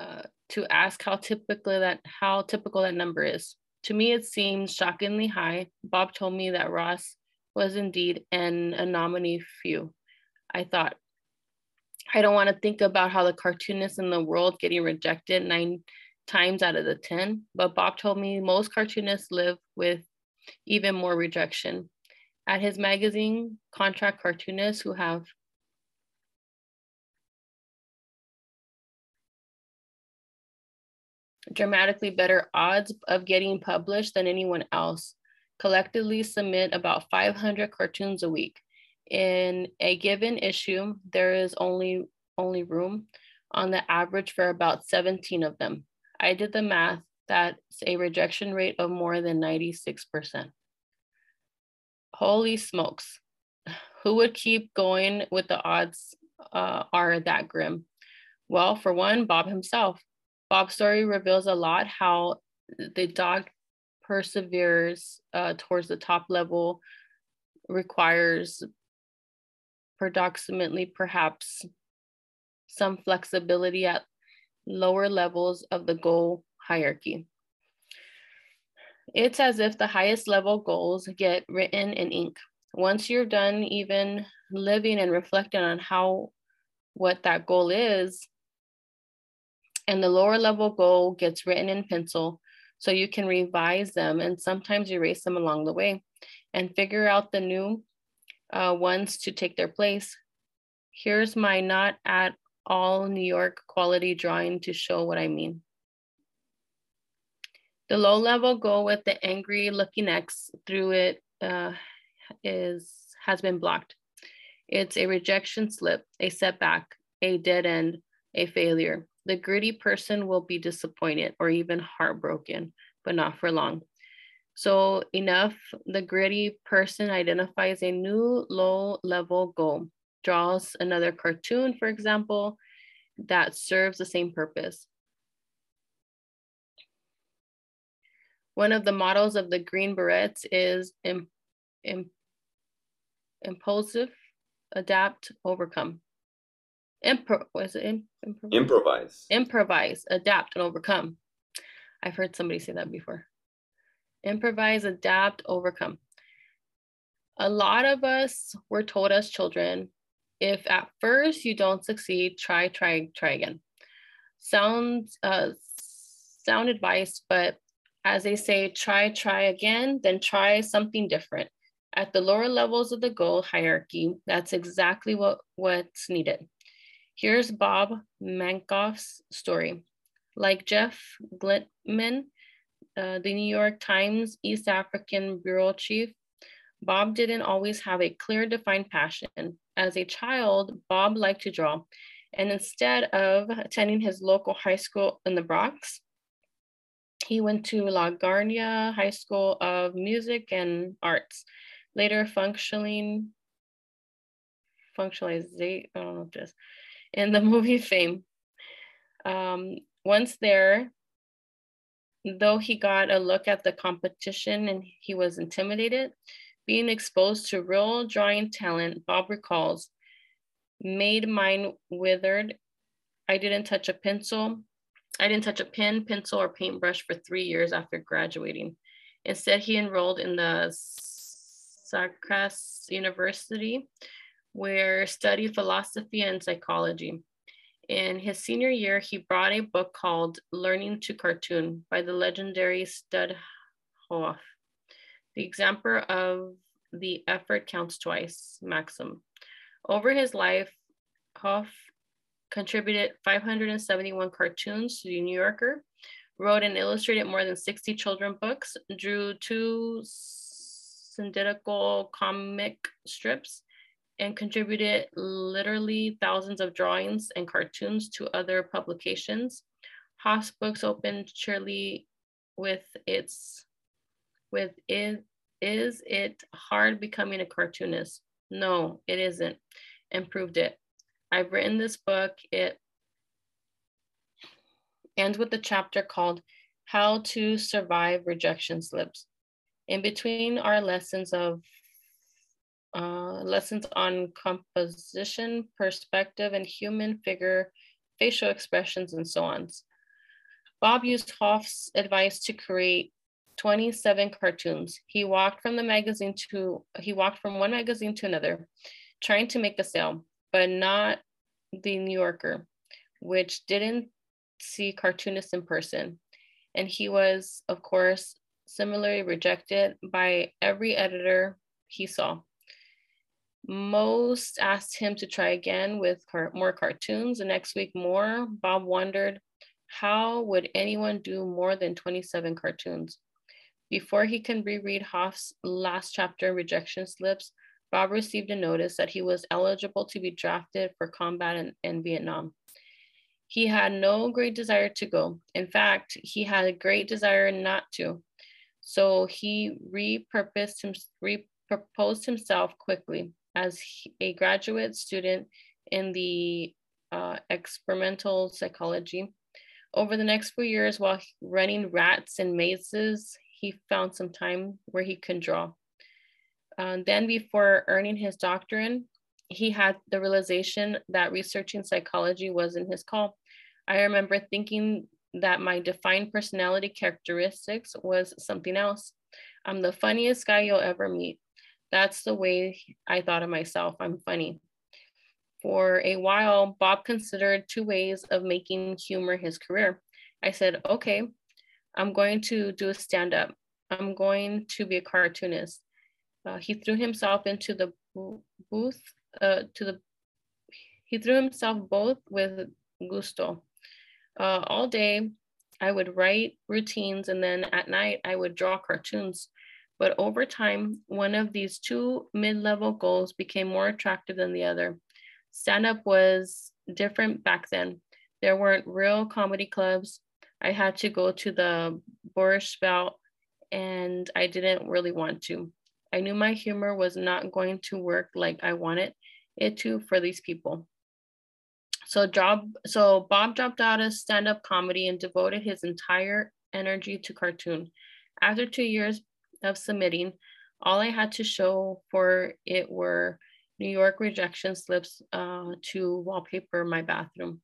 uh, to ask how typically that how typical that number is. To me, it seems shockingly high. Bob told me that Roz was indeed an anomaly few. I thought, I don't want to think about how the cartoonists in the world getting rejected nine times out of the 10, but Bob told me most cartoonists live with even more rejection at his magazine, contract cartoonists who have dramatically better odds of getting published than anyone else collectively submit about 500 cartoons a week. In a given issue, there is only, only room on the average for about 17 of them. I did the math, that's a rejection rate of more than 96%. Holy smokes. Who would keep going with the odds uh, are that grim? Well, for one, Bob himself. Bob's story reveals a lot how the dog perseveres uh, towards the top level requires predominantly perhaps some flexibility at lower levels of the goal hierarchy. It's as if the highest level goals get written in ink. Once you're done even living and reflecting on how what that goal is, and the lower level goal gets written in pencil so you can revise them and sometimes erase them along the way and figure out the new uh, ones to take their place. Here's my not at all New York quality drawing to show what I mean. The low level goal with the angry looking X through it uh, is has been blocked. It's a rejection slip, a setback, a dead end, a failure. The gritty person will be disappointed or even heartbroken, but not for long. So enough, the gritty person identifies a new low level goal, draws another cartoon, for example, that serves the same purpose. One of the models of the Green Berets is Im, Im, impulsive, adapt, overcome. Impro, was it Im, improvise? improvise? Improvise, adapt, and overcome. I've heard somebody say that before. Improvise, adapt, overcome. A lot of us were told as children if at first you don't succeed, try, try, try again. Sound, uh, sound advice, but As they say, try, try again, then try something different. At the lower levels of the goal hierarchy, that's exactly what, what's needed. Here's Bob Mankoff's story. Like Jeff Gettleman, uh, the New York Times East African bureau chief, Bob didn't always have a clear defined passion. As a child, Bob liked to draw. And instead of attending his local high school in the Bronx, he went to LaGuardia High School of Music and Arts, later functioning, functionalization, I don't know just in the [LAUGHS] movie Fame. Um, once there, though he got a look at the competition and he was intimidated, being exposed to real drawing talent, Bob recalls, made mine withered. I didn't touch a pencil. I didn't touch a pen, pencil, or paintbrush for three years after graduating. Instead, he enrolled in the Syracuse University, where studied philosophy and psychology. In his senior year, he brought a book called Learning to Cartoon by the legendary Syd Hoff the example of the effort counts twice maxim. Over his life, Hoff contributed 571 cartoons to the New Yorker, wrote and illustrated more than 60 children books, drew two syndical comic strips, and contributed literally thousands of drawings and cartoons to other publications. Hoff's books opened cheerily with its with it is it hard becoming a cartoonist? No, it isn't, and proved it. I've written this book. It ends with a chapter called How to Survive Rejection Slips. In between our lessons of uh, lessons on composition, perspective, and human figure, facial expressions, and so on. Bob used Hoff's advice to create 27 cartoons. He walked from the magazine to, he walked from one magazine to another, trying to make a sale, but not the New Yorker, which didn't see cartoonists in person. And he was, of course, similarly rejected by every editor he saw. Most asked him to try again with car- more cartoons. The next week, more. Bob wondered how would anyone do more than 27 cartoons? Before he can reread Hoff's last chapter, Rejection Slips, Bob received a notice that he was eligible to be drafted for combat in, in Vietnam. He had no great desire to go. In fact, he had a great desire not to. So he repurposed him, reproposed himself quickly as a graduate student in the uh, experimental psychology. Over the next few years, while running rats and mazes, he found some time where he can draw. Uh, then before earning his doctorate, he had the realization that researching psychology was in his call. I remember thinking that my defined personality characteristics was something else. I'm the funniest guy you'll ever meet. That's the way I thought of myself. I'm funny. For a while, Bob considered two ways of making humor his career. I said, okay, I'm going to do a stand up. I'm going to be a cartoonist. Uh, he threw himself into the booth, uh, to the, he threw himself both with gusto. Uh, all day, I would write routines and then at night I would draw cartoons. But over time, one of these two mid level goals became more attractive than the other. Stand up was different back then. There weren't real comedy clubs. I had to go to the Borscht Belt and I didn't really want to. I knew my humor was not going to work like I wanted it to for these people. So job so Bob dropped out of stand-up comedy and devoted his entire energy to cartoon. After 2 years of submitting, all I had to show for it were New York rejection slips uh, to wallpaper my bathroom.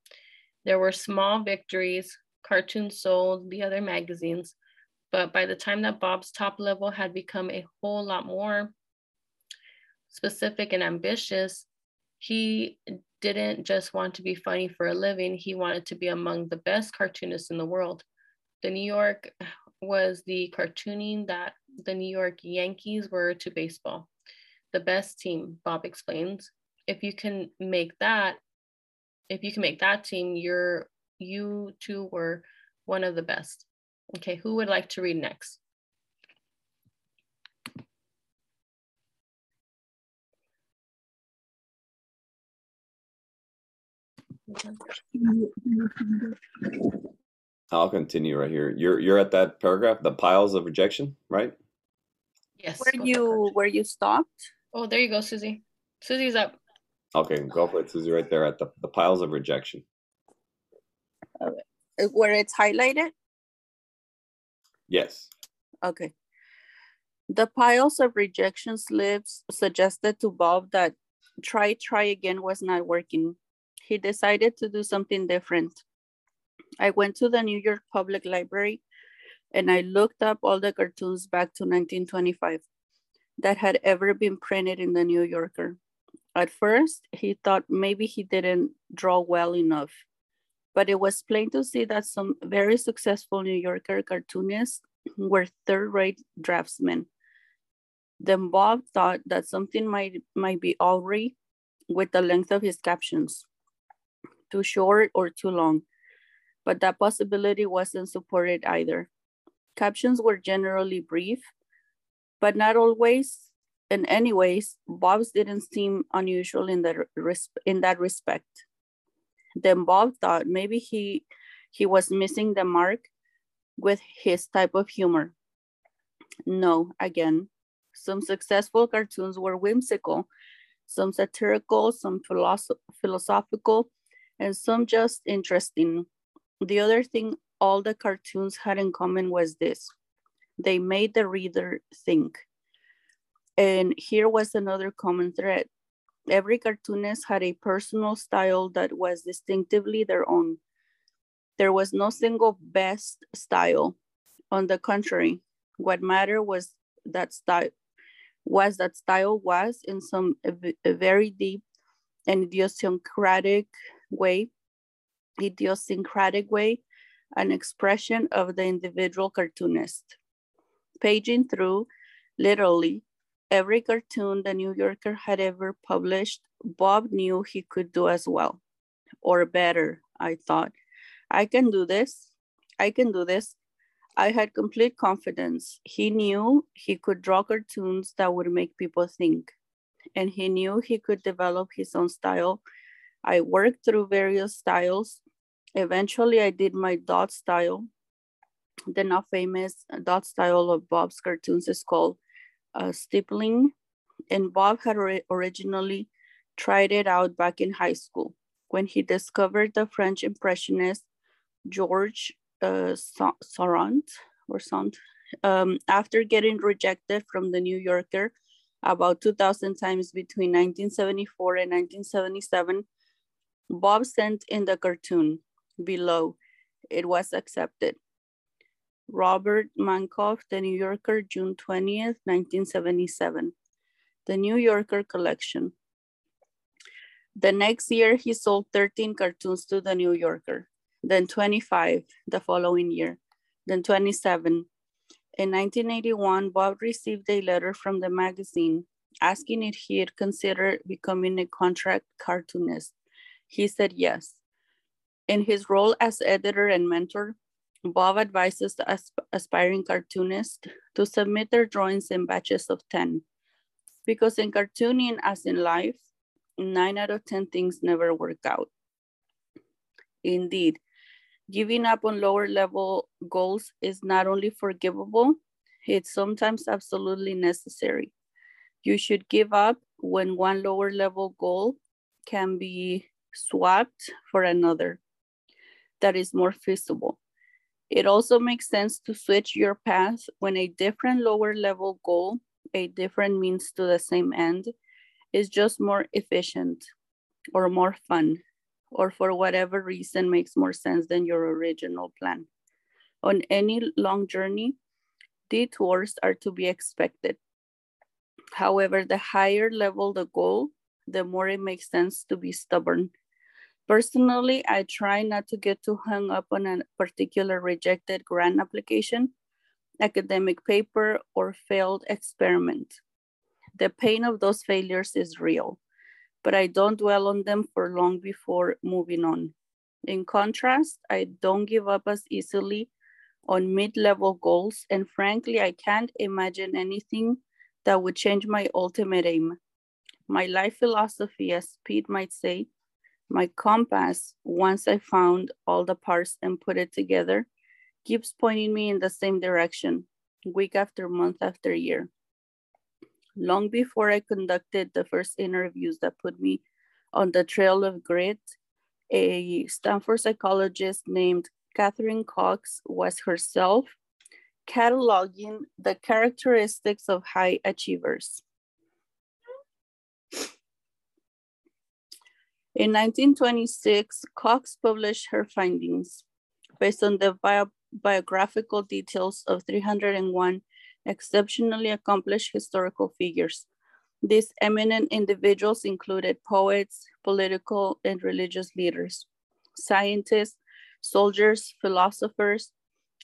There were small victories, cartoons sold, the other magazines. But by the time that Bob's top level had become a whole lot more specific and ambitious, he didn't just want to be funny for a living, he wanted to be among the best cartoonists in the world. The New York was the cartooning that the New York Yankees were to baseball. The best team, Bob explains. If you can make that, if you can make that team, you're you two were one of the best. Okay, who would like to read next? I'll continue right here. You're you're at that paragraph, the piles of rejection, right? Yes. Where you where you stopped? Oh, there you go, Susie. Susie's up. Okay, go for it, Susie, right there at the, the piles of rejection. Uh, where it's highlighted? Yes. Okay. The piles of rejection slips suggested to Bob that try, try again was not working. He decided to do something different. I went to the New York Public Library and I looked up all the cartoons back to 1925 that had ever been printed in the New Yorker. At first, he thought maybe he didn't draw well enough, but it was plain to see that some very successful New Yorker cartoonists [CLEARS THROAT] were third-rate draftsmen. Then Bob thought that something might, might be awry with the length of his captions, too short or too long, but that possibility wasn't supported either. Captions were generally brief, but not always. In any ways, Bob's didn't seem unusual in that, in that respect. Then Bob thought maybe he, he was missing the mark with his type of humor. No, again, some successful cartoons were whimsical, some satirical, some philosoph philosophical, and some just interesting. The other thing all the cartoons had in common was this. They made the reader think. And here was another common thread. Every cartoonist had a personal style that was distinctively their own. There was no single best style. On the contrary, what mattered was that style was that style was in some very deep and idiosyncratic way, idiosyncratic way, an expression of the individual cartoonist. Paging through literally every cartoon the New Yorker had ever published, Bob knew he could do as well, or better, I thought. I can do this. I can do this. I had complete confidence. He knew he could draw cartoons that would make people think, and he knew he could develop his own style. I worked through various styles Eventually, I did my dot style. The now famous dot style of Bob's cartoons is called uh, stippling. And Bob had originally tried it out back in high school when he discovered the French Impressionist George uh, or Sant. Um, after getting rejected from the New Yorker about 2,000 times between 1974 and 1977, Bob sent in the cartoon below. It was accepted. Robert Mankoff, The New Yorker, June 20th, 1977. The New Yorker Collection. The next year, he sold 13 cartoons to The New Yorker, then 25 the following year, then 27. In 1981, Bob received a letter from the magazine asking if he had considered becoming a contract cartoonist. He said yes. In his role as editor and mentor, Bob advises the aspiring cartoonists to submit their drawings in batches of 10. Because in cartooning, as in life, nine out of 10 things never work out. Indeed, giving up on lower level goals is not only forgivable, it's sometimes absolutely necessary. You should give up when one lower level goal can be swapped for another that is more feasible. It also makes sense to switch your path when a different lower level goal, a different means to the same end, is just more efficient or more fun, or for whatever reason makes more sense than your original plan. On any long journey, detours are to be expected. However, the higher level the goal, the more it makes sense to be stubborn Personally, I try not to get too hung up on a particular rejected grant application academic paper, or failed experiment. The pain of those failures is real, but I don't dwell on them for long before moving on. In contrast, I don't give up as easily on mid-level goals, and frankly, I can't imagine anything that would change my ultimate aim. My life philosophy, as Pete might say, my compass, once I found all the parts and put it together, keeps pointing me in the same direction, week after month after year. Long before I conducted the first interviews that put me on the trail of grit, a Stanford psychologist named Catharine Cox was herself cataloging the characteristics of high achievers. In 1926, Cox published her findings based on the bio biographical details of 301 exceptionally accomplished historical figures. These eminent individuals included poets, political and religious leaders, scientists, soldiers, philosophers,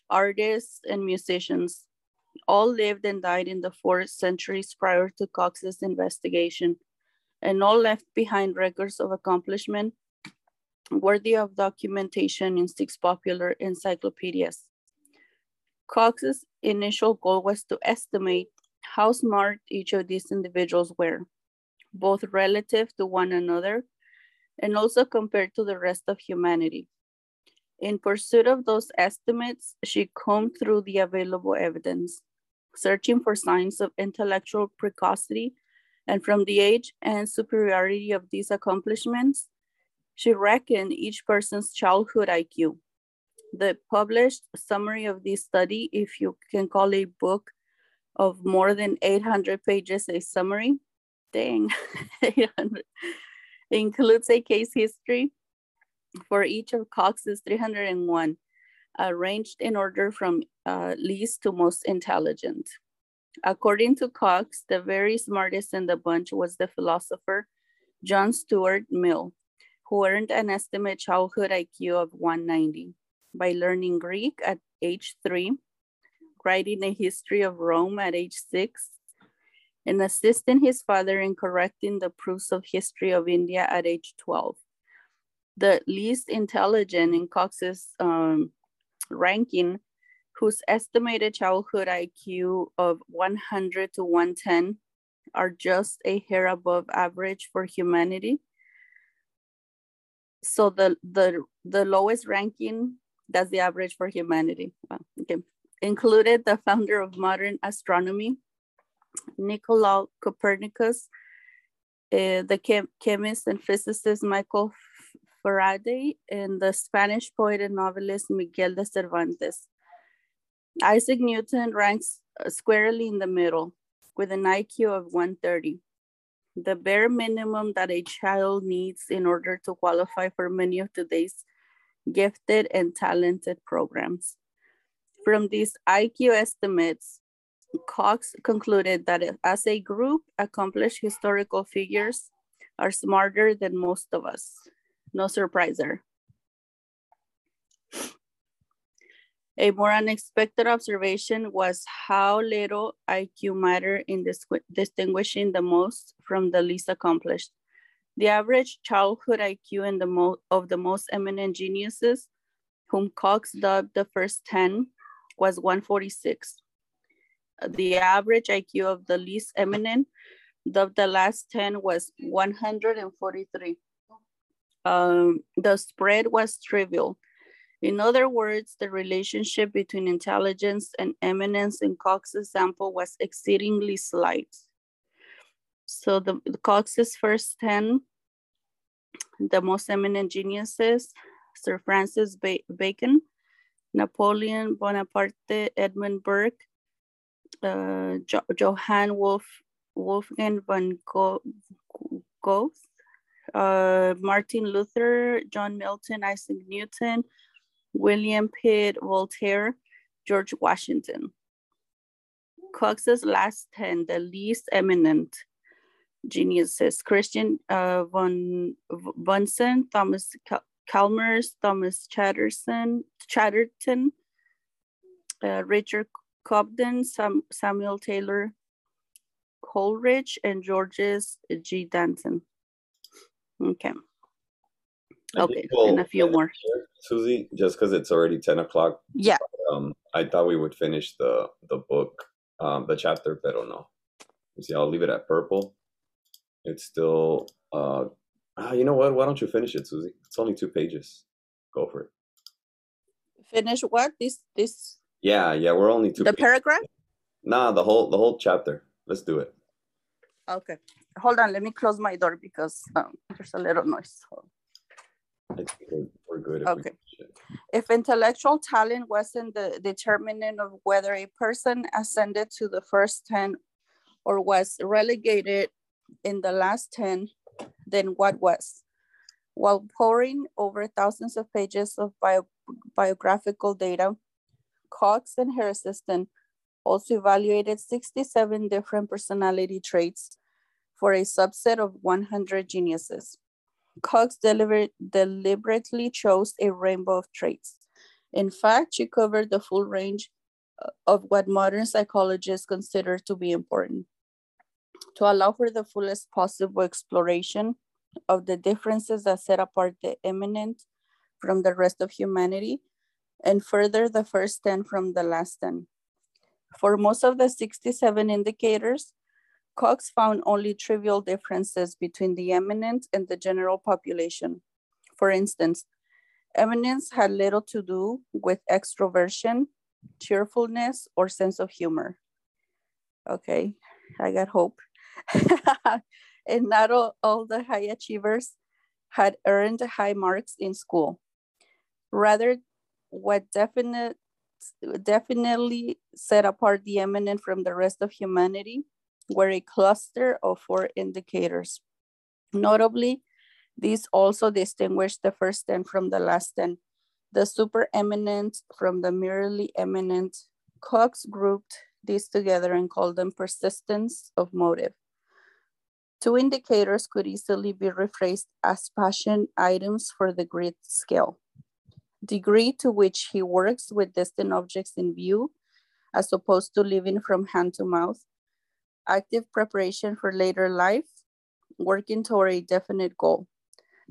artists, and musicians. All lived and died in the four centuries prior to Cox's investigation, and all left behind records of accomplishment worthy of documentation in six popular encyclopedias. Cox's initial goal was to estimate how smart each of these individuals were, both relative to one another and also compared to the rest of humanity. In pursuit of those estimates, she combed through the available evidence, searching for signs of intellectual precocity, and from the age and superiority of these accomplishments, she reckoned each person's childhood IQ. The published summary of this study, if you can call a book of more than 800 pages a summary, dang, [LAUGHS] 800, includes a case history for each of Cox's 301, arranged in order from uh, least to most intelligent. According to Cox, the very smartest in the bunch was the philosopher John Stuart Mill, who earned an estimate childhood IQ of 190 by learning Greek at age three, writing a history of Rome at age six, and assisting his father in correcting the proofs of history of India at age 12 the least intelligent in Cox's um, ranking, whose estimated childhood IQ of 100 to 110 are just a hair above average for humanity. So the the the lowest ranking, that's the average for humanity. Okay. Included the founder of modern astronomy, Nicolaus Copernicus, uh, the chem chemist and physicist Michael Faraday and the Spanish poet and novelist Miguel de Cervantes. Isaac Newton ranks uh, squarely in the middle with an IQ of 130, the bare minimum that a child needs in order to qualify for many of today's gifted and talented programs. From these IQ estimates, Cox concluded that as a group, accomplished historical figures are smarter than most of us no surprise there. A more unexpected observation was how little IQ mattered in distinguishing the most from the least accomplished. The average childhood IQ in the of the most eminent geniuses, whom Cox dubbed the first 10, was 146. The average IQ of the least eminent, dubbed the last 10, was 143 um, the spread was trivial. In other words, the relationship between intelligence and eminence in Cox's sample was exceedingly slight. So the, the Cox's first 10, the most eminent geniuses, Sir Francis ba Bacon, Napoleon Bonaparte, Edmund Burke, uh, jo Johann Wolf, Wolfgang von Goethe, uh, Martin Luther, John Milton, Isaac Newton, William Pitt, Voltaire, George Washington. Cox's last 10, the least eminent geniuses, Christian uh, von Bunsen, Thomas Chalmers, Thomas Chatterton, Chatterton uh, Richard Cobden, Sam, Samuel Taylor, Coleridge, and Georges G. Danton. Okay. I Okay, we'll and a few more. here, Susie, just because it's already 10 o'clock. Yeah, Um, I thought we would finish the the book, um, the chapter, pero no. You see, I'll leave it at purple. It's still, uh, ah, you know what? Why don't you finish it, Susie? It's only two pages. Go for it. finish what? This, this, Yeah, yeah, we're only two. the pages. paragraph? Nah, the whole the whole chapter. Let's do it. Okay, hold on, let me close my door because um, there's a little noise. I think we're, we're good. If Okay. it. If intellectual talent wasn't the determinant of whether a person ascended to the first 10 or was relegated in the last 10, then what was? While poring over thousands of pages of bio, biographical data, Cox and her assistant also evaluated 67 different personality traits for a subset of 100 geniuses. Cox deliberately chose a rainbow of traits. In fact, she covered the full range uh, of what modern psychologists consider to be important. To allow for the fullest possible exploration of the differences that set apart the eminent from the rest of humanity, and further the first 10 from the last 10. For most of the 67 indicators, Cox found only trivial differences between the eminent and the general population. For instance, eminence had little to do with extroversion, cheerfulness, or sense of humor. Okay, I got hope. [LAUGHS] and not all, all the high achievers had earned high marks in school. Rather, what definite, definitely set apart the eminent from the rest of humanity were a cluster of four indicators. Notably, these also distinguish the first 10 from the last 10. The super eminent from the merely eminent. Cox grouped these together and called them persistence of motive. Two indicators could easily be rephrased as passion items for the grit scale. Degree to which he works with distant objects in view, as opposed to living from hand to mouth. Active preparation for later life, working toward a definite goal.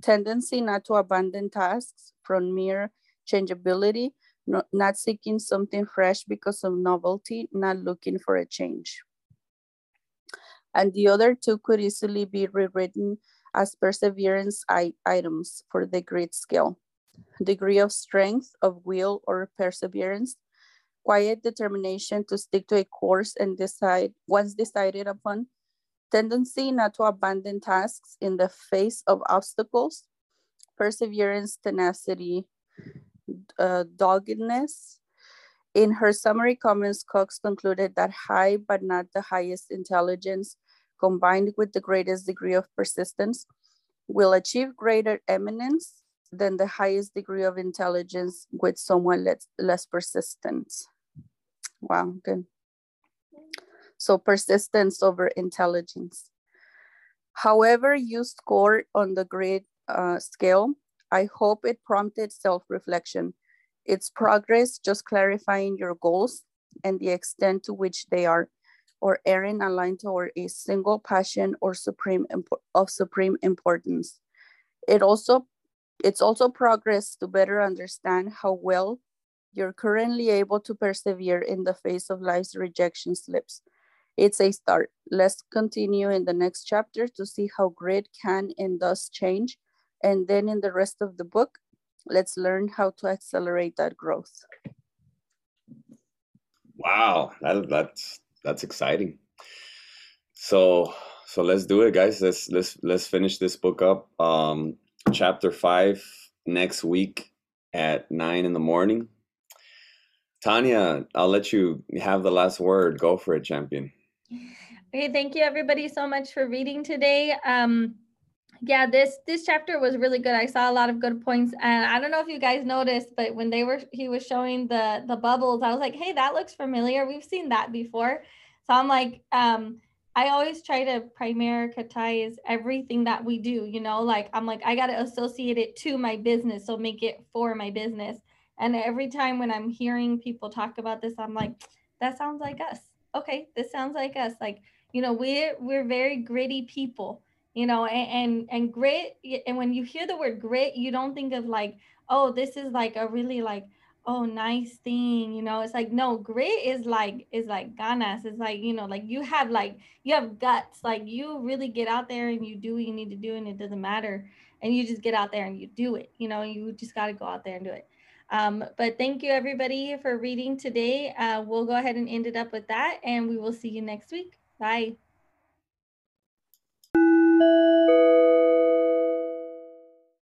Tendency not to abandon tasks from mere changeability, no- not seeking something fresh because of novelty, not looking for a change. And the other two could easily be rewritten as perseverance items for the grit scale. Degree of strength of will or perseverance, quiet determination to stick to a course and decide once decided upon, tendency not to abandon tasks in the face of obstacles, perseverance, tenacity, uh, doggedness. In her summary comments, Cox concluded that high but not the highest intelligence combined with the greatest degree of persistence will achieve greater eminence than the highest degree of intelligence with somewhat less, less persistence. Wow, good. So persistence over intelligence. However you score on the grade uh, scale, I hope it prompted self-reflection. It's progress just clarifying your goals and the extent to which they are or erring aligned toward a single passion or supreme of supreme importance. It also it's also progress to better understand how well you're currently able to persevere in the face of life's rejection slips. It's a start. Let's continue in the next chapter to see how grit can and does change. And then in the rest of the book, let's learn how to accelerate that growth. Wow, that, that's that's exciting. So so let's do it, guys. Let's let's let's finish this book up. Um, chapter five next week at nine in the morning. Tanya, I'll let you have the last word. Go for it, champion. Okay, thank you everybody so much for reading today. Um, yeah, this this chapter was really good. I saw a lot of good points, and I don't know if you guys noticed, but when they were he was showing the the bubbles, I was like, hey, that looks familiar. We've seen that before. So I'm like, um, I always try to prioritize everything that we do. You know, like I'm like I got to associate it to my business, so make it for my business. And every time when I'm hearing people talk about this, I'm like, that sounds like us. Okay, this sounds like us. Like, you know, we're we're very gritty people, you know, and and, and grit and when you hear the word grit, you don't think of like, oh, this is like a really like oh nice thing you know? It's like no grit is like is like ganas. It's like you know like you have like you have guts. Like you really get out there and you do what you need to do and it doesn't matter. And you just get out there and you do it you know? You just got to go out there and do it um, but thank you everybody for reading today. Uh, we'll go ahead and end it up with that and we will see you next week. Bye